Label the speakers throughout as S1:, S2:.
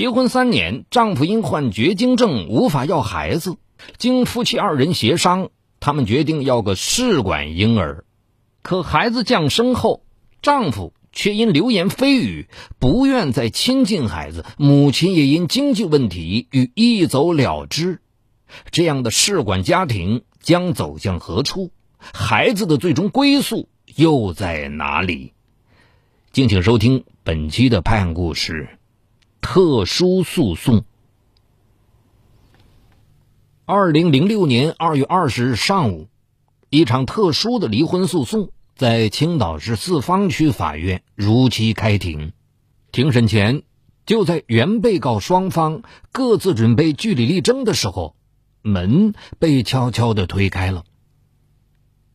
S1: 结婚三年，丈夫因患绝经症无法要孩子，经夫妻二人协商，他们决定要个试管婴儿。可孩子降生后，丈夫却因流言蜚语不愿再亲近孩子，母亲也因经济问题欲一走了之。这样的试管家庭将走向何处？孩子的最终归宿又在哪里？敬请收听本期的拍案故事：特殊诉讼。二零零六年二月二十日上午，一场特殊的离婚诉讼在青岛市四方区法院如期开庭。庭审前，就在原被告双方各自准备据理力争的时候，门被悄悄的推开了。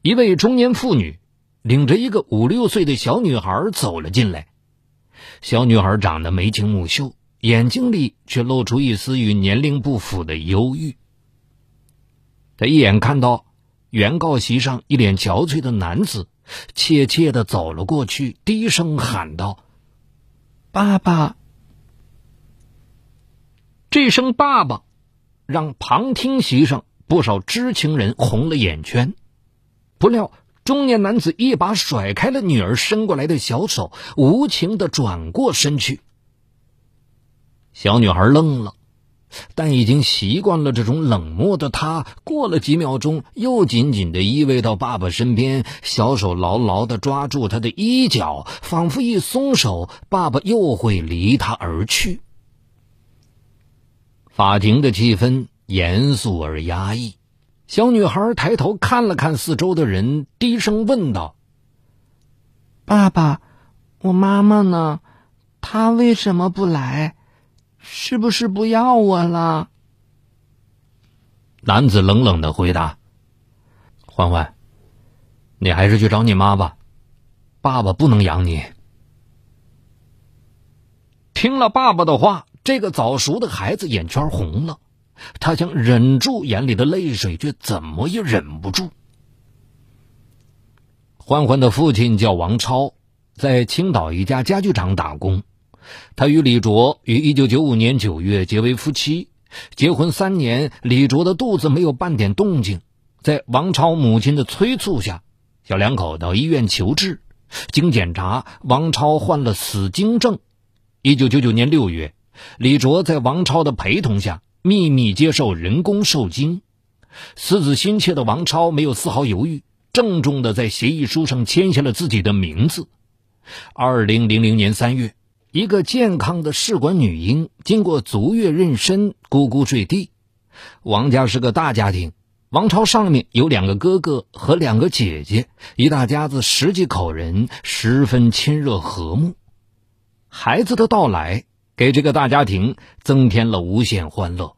S1: 一位中年妇女领着一个五六岁的小女孩走了进来。小女孩长得眉清目秀，眼睛里却露出一丝与年龄不符的忧郁。她一眼看到原告席上一脸憔悴的男子，怯怯的走了过去，低声喊道：“爸爸。”这声“爸爸”让旁听席上不少知情人红了眼圈。不料，中年男子一把甩开了女儿伸过来的小手，无情的转过身去。小女孩愣了，但已经习惯了这种冷漠的她，过了几秒钟，又紧紧的依偎到爸爸身边，小手牢牢的抓住他的衣角，仿佛一松手，爸爸又会离他而去。法庭的气氛严肃而压抑。小女孩抬头看了看四周的人，低声问道：“
S2: 爸爸，我妈妈呢？她为什么不来？是不是不要我了？”
S1: 男子冷冷的回答：“欢欢，你还是去找你妈吧，爸爸不能养你。”听了爸爸的话，这个早熟的孩子眼圈红了。他想忍住眼里的泪水，却怎么也忍不住。欢欢的父亲叫王超，在青岛一家家具厂打工。他与李卓于一九九五年九月结为夫妻。结婚三年，李卓的肚子没有半点动静。在王超母亲的催促下，小两口到医院求治。经检查，王超患了死精症。一九九九年六月，李卓在王超的陪同下。秘密接受人工受精，思子心切的王超没有丝毫犹豫，郑重的在协议书上签下了自己的名字。二零零零年三月，一个健康的试管女婴经过足月妊娠，咕咕坠地。王家是个大家庭，王超上面有两个哥哥和两个姐姐，一大家子十几口人，十分亲热和睦。孩子的到来。给这个大家庭增添了无限欢乐。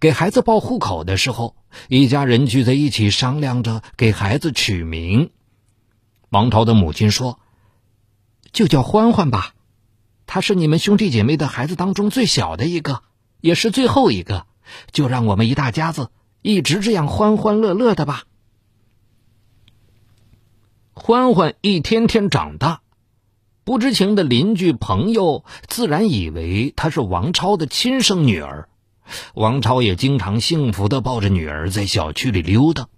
S1: 给孩子报户口的时候，一家人聚在一起商量着给孩子取名。王超的母亲说：“就叫欢欢吧，他是你们兄弟姐妹的孩子当中最小的一个，也是最后一个，就让我们一大家子一直这样欢欢乐乐的吧。”欢欢一天天长大。不知情的邻居朋友自然以为她是王超的亲生女儿，王超也经常幸福的抱着女儿在小区里溜达。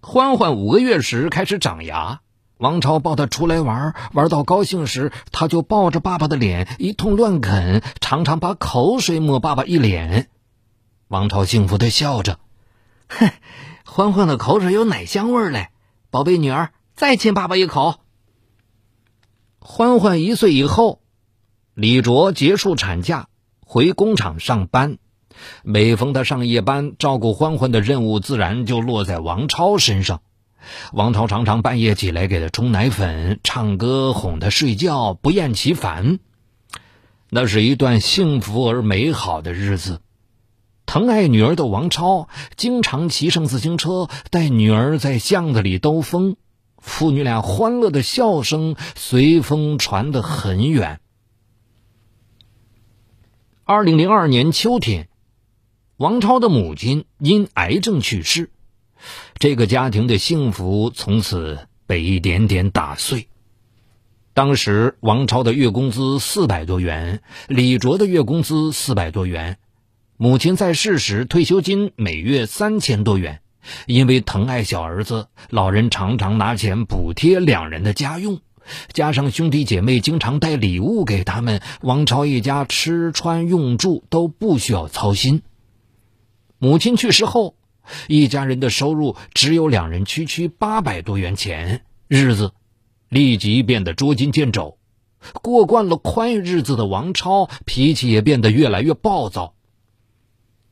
S1: 欢欢五个月时开始长牙，王超抱她出来玩，玩到高兴时，他就抱着爸爸的脸一通乱啃，常常把口水抹爸爸一脸。王超幸福的笑着，哼，欢欢的口水有奶香味嘞，宝贝女儿，再亲爸爸一口。欢欢一岁以后，李卓结束产假回工厂上班。每逢他上夜班，照顾欢欢的任务自然就落在王超身上。王超常常半夜起来给他冲奶粉、唱歌哄他睡觉，不厌其烦。那是一段幸福而美好的日子。疼爱女儿的王超经常骑上自行车带女儿在巷子里兜风。父女俩欢乐的笑声随风传得很远。二零零二年秋天，王超的母亲因癌症去世，这个家庭的幸福从此被一点点打碎。当时王超的月工资四百多元，李卓的月工资四百多元，母亲在世时退休金每月三千多元。因为疼爱小儿子，老人常常拿钱补贴两人的家用，加上兄弟姐妹经常带礼物给他们，王超一家吃穿用住都不需要操心。母亲去世后，一家人的收入只有两人区区八百多元钱，日子。立即变得捉襟见肘，过惯了宽裕日子的王超脾气也变得越来越暴躁。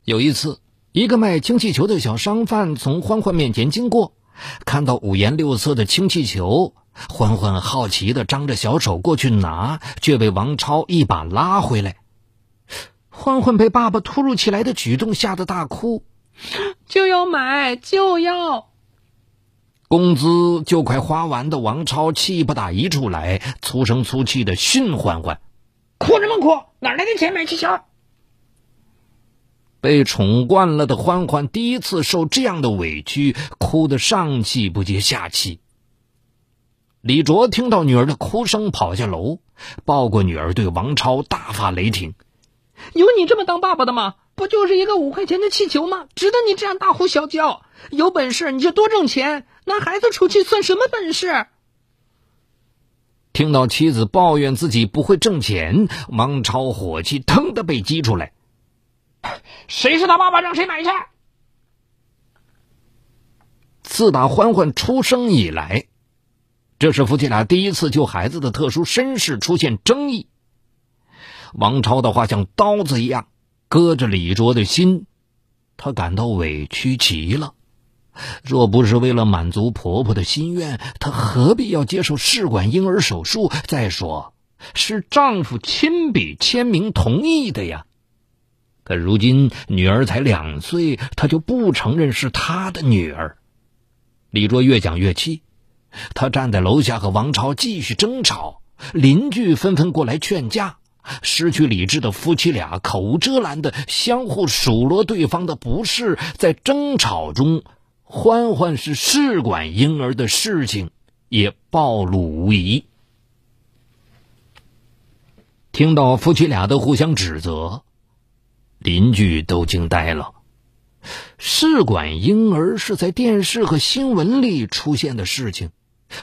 S1: 有一次，一个卖氢气球的小商贩从欢欢面前经过，看到五颜六色的氢气球，欢欢好奇的张着小手过去拿，却被王超一把拉回来。欢欢被爸爸突如其来的举动吓得大哭，
S2: 就要买，就要。
S1: 工资就快花完的王超气不打一处来，粗声粗气的训欢欢：“
S2: 哭什么哭？哪来的钱买气球？”
S1: 被宠惯了的欢欢第一次受这样的委屈，哭得上气不接下气。李卓听到女儿的哭声，跑下楼，抱过女儿，对王超大发雷霆：“
S2: 有你这么当爸爸的吗？不就是一个五块钱的气球吗？值得你这样大呼小叫？有本事你就多挣钱！”拿孩子出去算什么本事？
S1: 听到妻子抱怨自己不会挣钱，王超火气腾的被激出来。
S2: 谁是他爸爸，让谁买去？
S1: 自打欢欢出生以来，这是夫妻俩第一次就孩子的特殊身世出现争议。王超的话像刀子一样割着李卓的心，他感到委屈极了。若不是为了满足婆婆的心愿，她何必要接受试管婴儿手术？再说，是丈夫亲笔签名同意的呀。可如今女儿才两岁，她就不承认是她的女儿。李卓越讲越气，他站在楼下和王超继续争吵，邻居纷纷过来劝架。失去理智的夫妻俩口无遮拦的相互数落对方的不是，在争吵中。欢欢是试管婴儿的事情也暴露无遗。听到夫妻俩的互相指责，邻居都惊呆了。试管婴儿是在电视和新闻里出现的事情，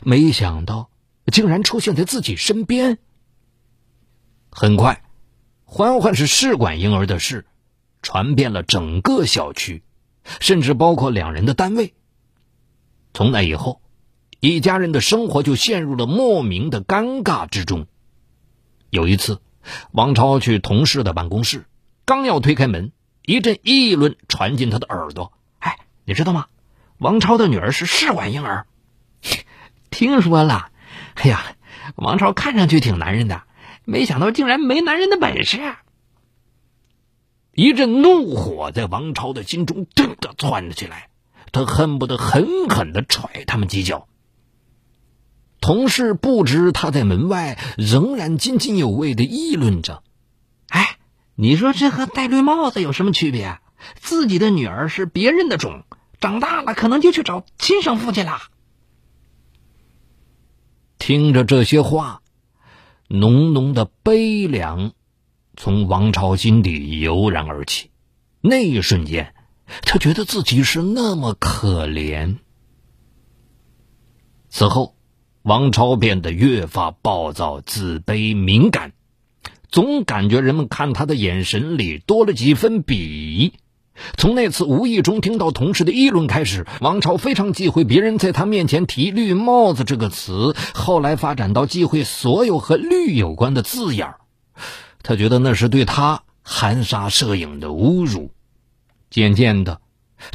S1: 没想到竟然出现在自己身边。很快，欢欢是试管婴儿的事传遍了整个小区。甚至包括两人的单位。从那以后，一家人的生活就陷入了莫名的尴尬之中。有一次，王超去同事的办公室，刚要推开门，一阵议论传进他的耳朵：“哎，你知道吗？王超的女儿是试管婴儿。”
S2: 听说了。哎呀，王超看上去挺男人的，没想到竟然没男人的本事。
S1: 一阵怒火在王超的心中腾的窜了起来，他恨不得狠狠的踹他们几脚。同事不知他在门外仍然津津有味的议论着：“
S2: 哎，你说这和戴绿帽子有什么区别？自己的女儿是别人的种，长大了可能就去找亲生父亲了。”
S1: 听着这些话，浓浓的悲凉。从王超心底油然而起，那一瞬间，他觉得自己是那么可怜。此后，王超变得越发暴躁、自卑、敏感，总感觉人们看他的眼神里多了几分鄙夷。从那次无意中听到同事的议论开始，王超非常忌讳别人在他面前提“绿帽子”这个词，后来发展到忌讳所有和“绿”有关的字眼儿。他觉得那是对他含沙射影的侮辱。渐渐的，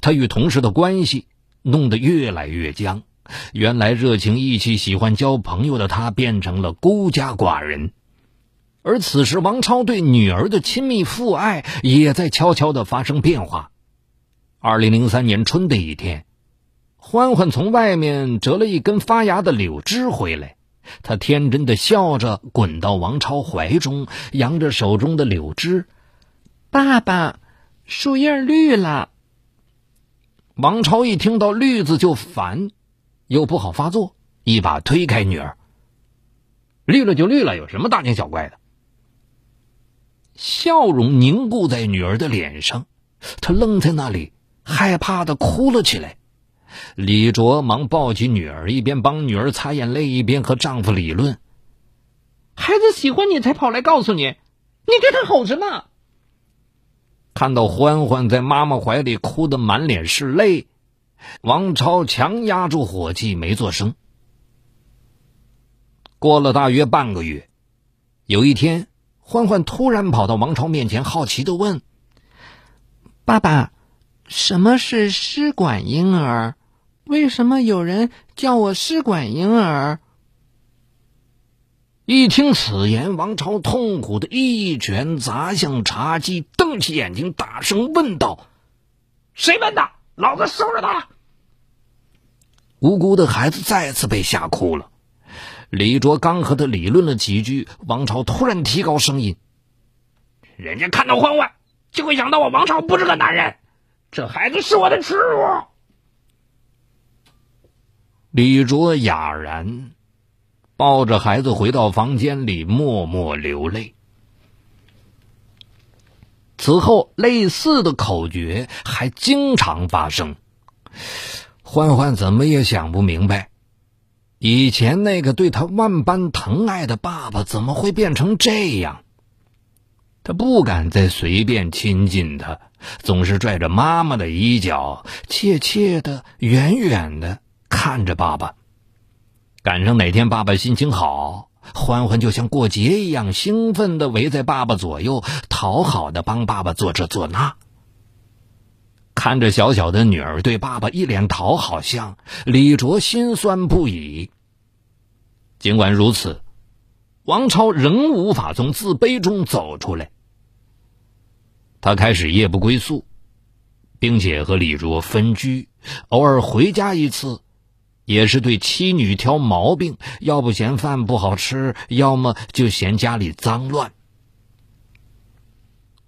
S1: 他与同事的关系弄得越来越僵。原来热情义气、喜欢交朋友的他，变成了孤家寡人。而此时，王超对女儿的亲密父爱也在悄悄的发生变化。二零零三年春的一天，欢欢从外面折了一根发芽的柳枝回来。他天真的笑着，滚到王超怀中，扬着手中的柳枝：“
S2: 爸爸，树叶绿了。”
S1: 王超一听到“绿”字就烦，又不好发作，一把推开女儿：“绿了就绿了，有什么大惊小怪的？笑容凝固在女儿的脸上，她愣在那里，害怕的哭了起来。李卓忙抱起女儿，一边帮女儿擦眼泪，一边和丈夫理论：“
S2: 孩子喜欢你才跑来告诉你，你对他吼什么？”
S1: 看到欢欢在妈妈怀里哭得满脸是泪，王超强压住火气没做声。过了大约半个月，有一天，欢欢突然跑到王朝面前，好奇的问：“
S2: 爸爸，什么是试管婴儿？为什么有人叫我试管婴儿？”
S1: 一听此言，王朝痛苦的一拳砸向茶几，瞪起眼睛，大声问道：“
S2: 谁问的？老子收拾他！”
S1: 无辜的孩子再次被吓哭了。李卓刚和他理论了几句，王朝突然提高声音：“
S2: 人家看到欢欢，就会想到我王朝不是个男人，这孩子是我的耻辱。”
S1: 李卓哑然，抱着孩子回到房间里，默默流泪。此后，类似的口诀还经常发生。欢欢怎么也想不明白。以前那个对他万般疼爱的爸爸怎么会变成这样？他不敢再随便亲近他，总是拽着妈妈的衣角，怯怯的、远远的看着爸爸。赶上哪天爸爸心情好，欢欢就像过节一样兴奋的围在爸爸左右，讨好的帮爸爸做这做那。看着小小的女儿对爸爸一脸讨好相，李卓心酸不已。尽管如此，王超仍无法从自卑中走出来。他开始夜不归宿，并且和李卓分居，偶尔回家一次，也是对妻女挑毛病，要不嫌饭不好吃，要么就嫌家里脏乱。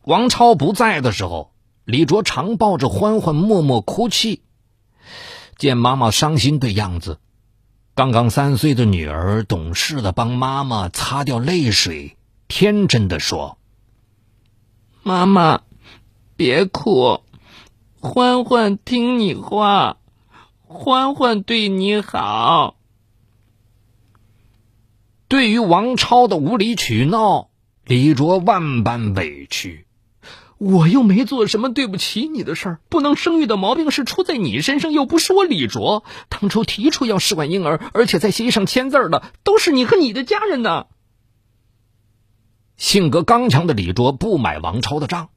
S1: 王超不在的时候。李卓常抱着欢欢默默哭泣，见妈妈伤心的样子，刚刚三岁的女儿懂事的帮妈妈擦掉泪水，天真的说：“
S2: 妈妈，别哭，欢欢听你话，欢欢对你好。”
S1: 对于王超的无理取闹，李卓万般委屈。
S2: 我又没做什么对不起你的事儿，不能生育的毛病是出在你身上，又不是我李卓当初提出要试管婴儿，而且在协议上签字的都是你和你的家人呢。
S1: 性格刚强的李卓不买王超的账，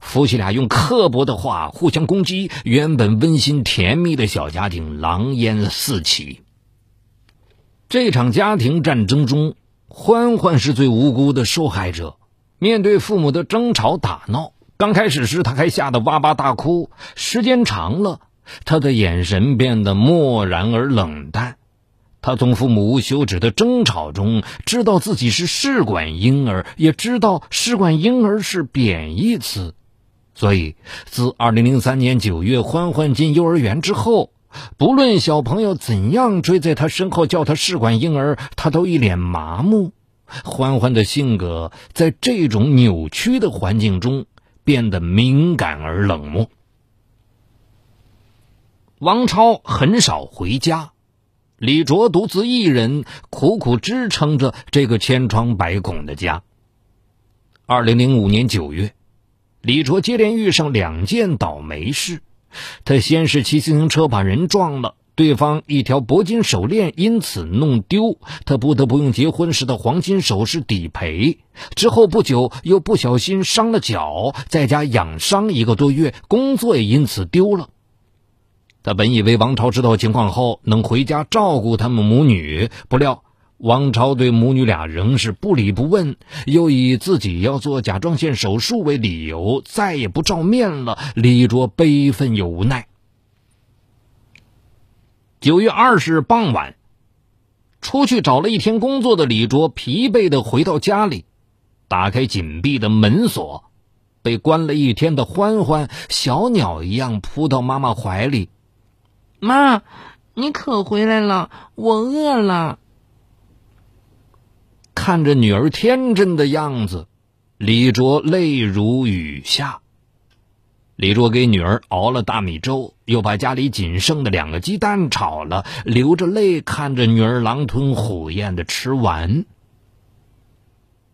S1: 夫妻俩用刻薄的话互相攻击，原本温馨甜蜜的小家庭狼烟四起。这场家庭战争中，欢欢是最无辜的受害者，面对父母的争吵打闹。刚开始时，他还吓得哇哇大哭。时间长了，他的眼神变得漠然而冷淡。他从父母无休止的争吵中，知道自己是试管婴儿，也知道试管婴儿是贬义词。所以，自2003年9月欢欢进幼儿园之后，不论小朋友怎样追在他身后叫他试管婴儿，他都一脸麻木。欢欢的性格在这种扭曲的环境中。变得敏感而冷漠。王超很少回家，李卓独自一人苦苦支撑着这个千疮百孔的家。二零零五年九月，李卓接连遇上两件倒霉事，他先是骑自行车把人撞了。对方一条铂金手链因此弄丢，他不得不用结婚时的黄金首饰抵赔。之后不久又不小心伤了脚，在家养伤一个多月，工作也因此丢了。他本以为王超知道情况后能回家照顾他们母女，不料王超对母女俩仍是不理不问，又以自己要做甲状腺手术为理由，再也不照面了。李卓悲愤又无奈。九月二十日傍晚，出去找了一天工作的李卓疲惫的回到家里，打开紧闭的门锁，被关了一天的欢欢小鸟一样扑到妈妈怀里。
S2: 妈，你可回来了，我饿了。
S1: 看着女儿天真的样子，李卓泪如雨下。李卓给女儿熬了大米粥，又把家里仅剩的两个鸡蛋炒了，流着泪看着女儿狼吞虎咽的吃完。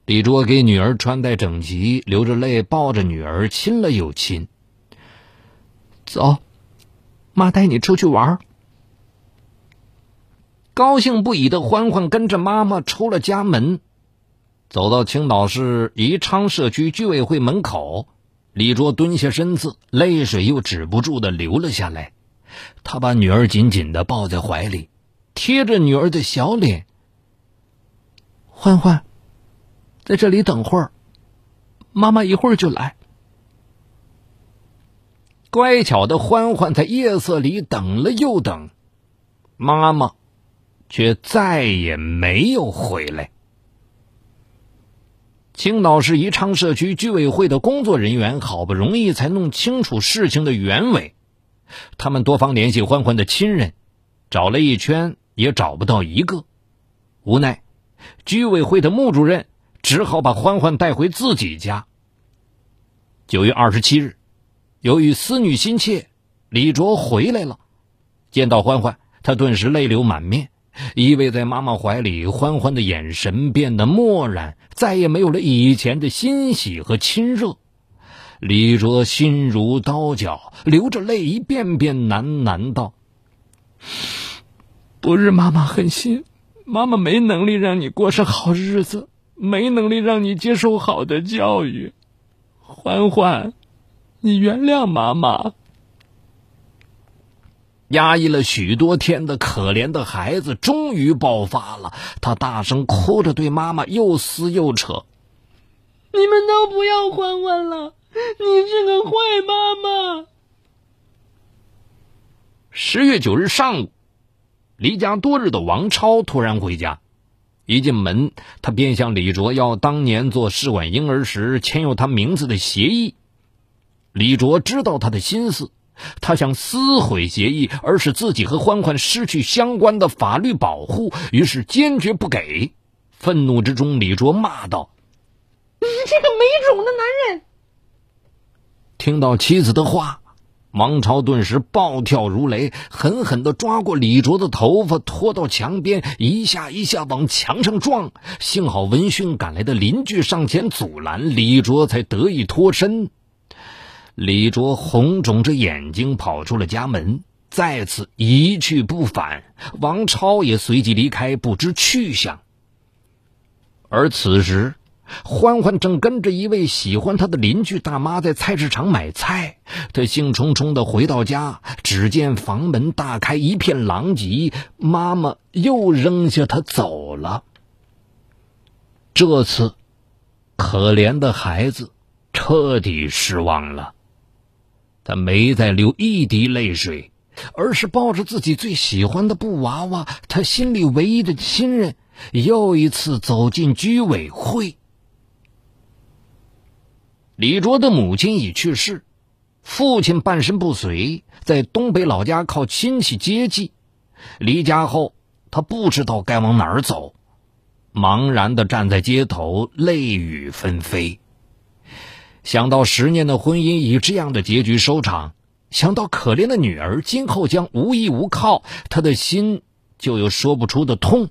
S1: 李卓给女儿穿戴整齐，流着泪抱着女儿亲了又亲。
S2: 走，妈带你出去玩。
S1: 高兴不已的欢欢跟着妈妈出了家门，走到青岛市宜昌社区居委会门口，李卓蹲下身子，泪水又止不住的流了下来。他把女儿紧紧的抱在怀里，贴着女儿的小脸。
S2: 欢欢。在这里等会儿，妈妈一会儿就来。
S1: 乖巧的欢欢在夜色里等了又等，妈妈却再也没有回来。青岛市宜昌社区居委会的工作人员好不容易才弄清楚事情的原委，他们多方联系欢欢的亲人，找了一圈也找不到一个，无奈，居委会的穆主任。只好把欢欢带回自己家。九月二十七日，由于思女心切，李卓回来了。见到欢欢，他顿时泪流满面。依偎在妈妈怀里，欢欢的眼神变得漠然，再也没有了以前的欣喜和亲热。李卓心如刀绞，流着泪一遍遍喃喃道：“
S2: 不是妈妈狠心，妈妈没能力让你过上好日子。”没能力让你接受好的教育，欢欢，你原谅妈妈。
S1: 压抑了许多天的可怜的孩子终于爆发了，他大声哭着对妈妈又撕又扯：“
S3: 你们都不要欢欢了，你是个坏妈妈。”
S1: 十月九日上午，离家多日的王超突然回家。一进门，他便向李卓要当年做试管婴儿时签有他名字的协议。李卓知道他的心思，他想撕毁协议，而使自己和欢欢失去相关的法律保护，于是坚决不给。愤怒之中，李卓骂道：“
S3: 你这个没种的男人！”
S1: 听到妻子的话。王超顿时暴跳如雷，狠狠地抓过李卓的头发，拖到墙边，一下一下往墙上撞。幸好闻讯赶来的邻居上前阻拦，李卓才得以脱身。李卓红肿着眼睛跑出了家门，再次一去不返。王超也随即离开，不知去向。而此时。欢欢正跟着一位喜欢他的邻居大妈在菜市场买菜，他兴冲冲的回到家，只见房门大开，一片狼藉，妈妈又扔下他走了。这次，可怜的孩子彻底失望了，他没再流一滴泪水，而是抱着自己最喜欢的布娃娃，他心里唯一的亲人，又一次走进居委会。李卓的母亲已去世，父亲半身不遂，在东北老家靠亲戚接济。离家后，他不知道该往哪儿走，茫然的站在街头，泪雨纷飞。想到十年的婚姻以这样的结局收场，想到可怜的女儿今后将无依无靠，他的心就有说不出的痛。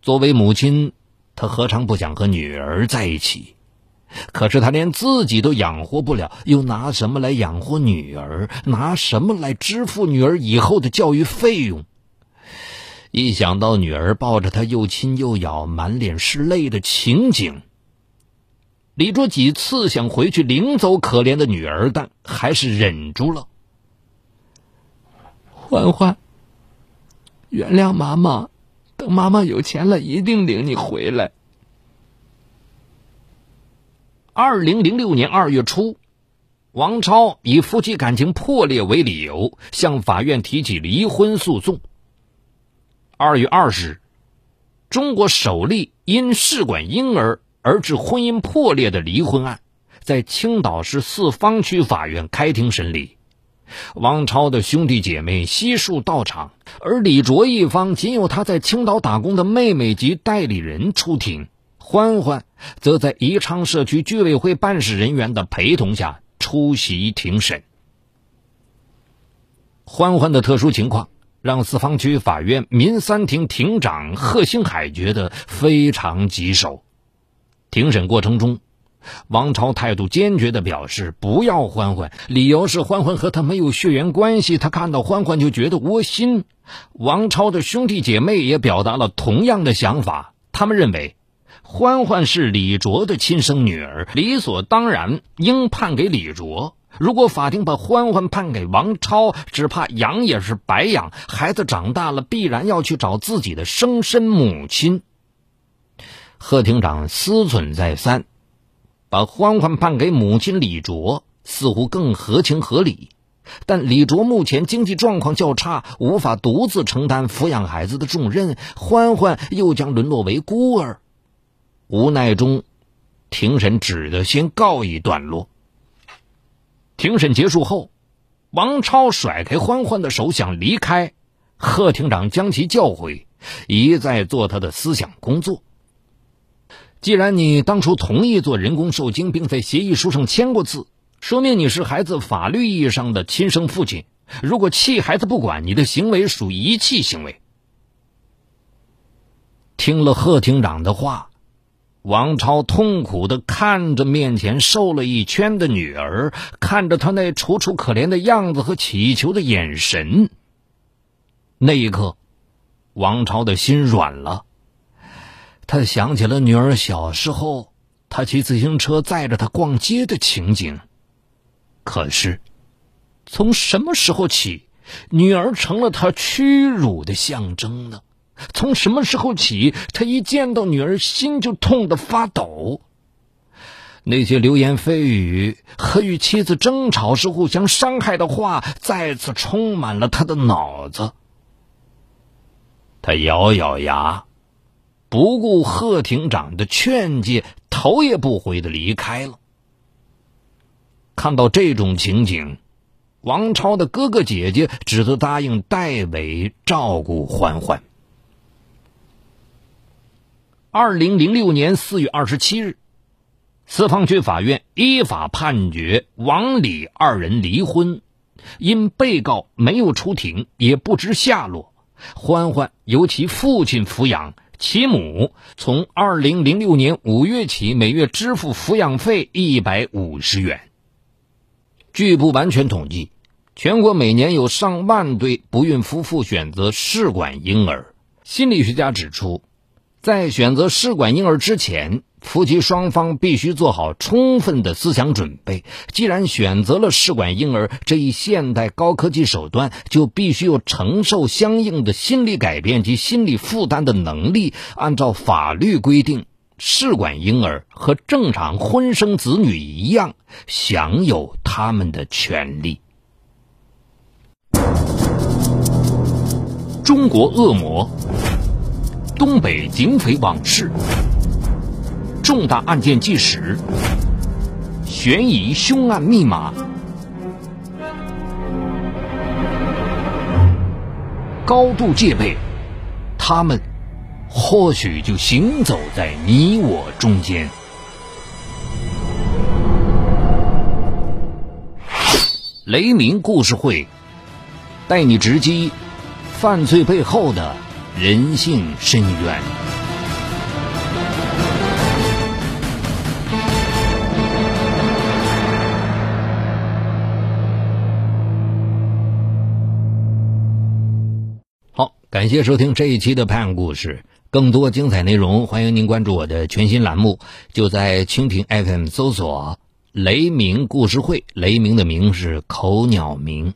S1: 作为母亲，他何尝不想和女儿在一起？可是他连自己都养活不了，又拿什么来养活女儿？拿什么来支付女儿以后的教育费用？一想到女儿抱着他又亲又咬、满脸是泪的情景，李卓几次想回去领走可怜的女儿，但还是忍住了。
S2: 欢欢，原谅妈妈，等妈妈有钱了，一定领你回来。
S1: 二零零六年二月初，王超以夫妻感情破裂为理由，向法院提起离婚诉讼。二月二十日，中国首例因试管婴儿而致婚姻破裂的离婚案，在青岛市四方区法院开庭审理。王超的兄弟姐妹悉数到场，而李卓一方仅有他在青岛打工的妹妹及代理人出庭，欢欢则在宜昌社区居委会办事人员的陪同下出席庭审。欢欢的特殊情况让四方区法院民三庭庭长贺兴海觉得非常棘手。庭审过程中。王超态度坚决地表示不要欢欢，理由是欢欢和他没有血缘关系，他看到欢欢就觉得窝心。王超的兄弟姐妹也表达了同样的想法，他们认为欢欢是李卓的亲生女儿，理所当然应判给李卓。如果法庭把欢欢判给王超，只怕养也是白养，孩子长大了必然要去找自己的生身母亲。贺庭长思忖再三。把欢欢判给母亲李卓，似乎更合情合理。但李卓目前经济状况较差，无法独自承担抚养孩子的重任，欢欢又将沦落为孤儿。无奈中，庭审只得先告一段落。庭审结束后，王超甩开欢欢的手想离开，贺庭长将其叫回，一再做他的思想工作。既然你当初同意做人工受精，并在协议书上签过字，说明你是孩子法律意义上的亲生父亲。如果弃孩子不管，你的行为属遗弃行为。听了贺庭长的话，王超痛苦的看着面前瘦了一圈的女儿，看着她那楚楚可怜的样子和乞求的眼神。那一刻，王超的心软了。他想起了女儿小时候，他骑自行车载着她逛街的情景。可是，从什么时候起，女儿成了他屈辱的象征呢？从什么时候起，他一见到女儿，心就痛得发抖？那些流言蜚语和与妻子争吵时互相伤害的话，再次充满了他的脑子。他咬咬牙。不顾贺庭长的劝诫，头也不回的离开了。看到这种情景，王超的哥哥姐姐只得答应代为照顾欢欢。二零零六年四月二十七日，四方区法院依法判决王李二人离婚，因被告没有出庭，也不知下落，欢欢由其父亲抚养。其母从二零零六年五月起每月支付抚养费一百五十元。据不完全统计，全国每年有上万对不孕夫妇选择试管婴儿。心理学家指出，在选择试管婴儿之前。夫妻双方必须做好充分的思想准备。既然选择了试管婴儿这一现代高科技手段，就必须有承受相应的心理改变及心理负担的能力。按照法律规定，试管婴儿和正常婚生子女一样，享有他们的权利。中国恶魔，东北警匪往事。重大案件纪实，悬疑凶案密码，高度戒备，他们或许就行走在你我中间。雷鸣故事会，带你直击犯罪背后的人性深渊。感谢收听这一期的《拍案故事》，更多精彩内容，欢迎您关注我的全新栏目，就在蜻蜓 FM 搜索“雷鸣故事会”，雷鸣的鸣是口鸟鸣。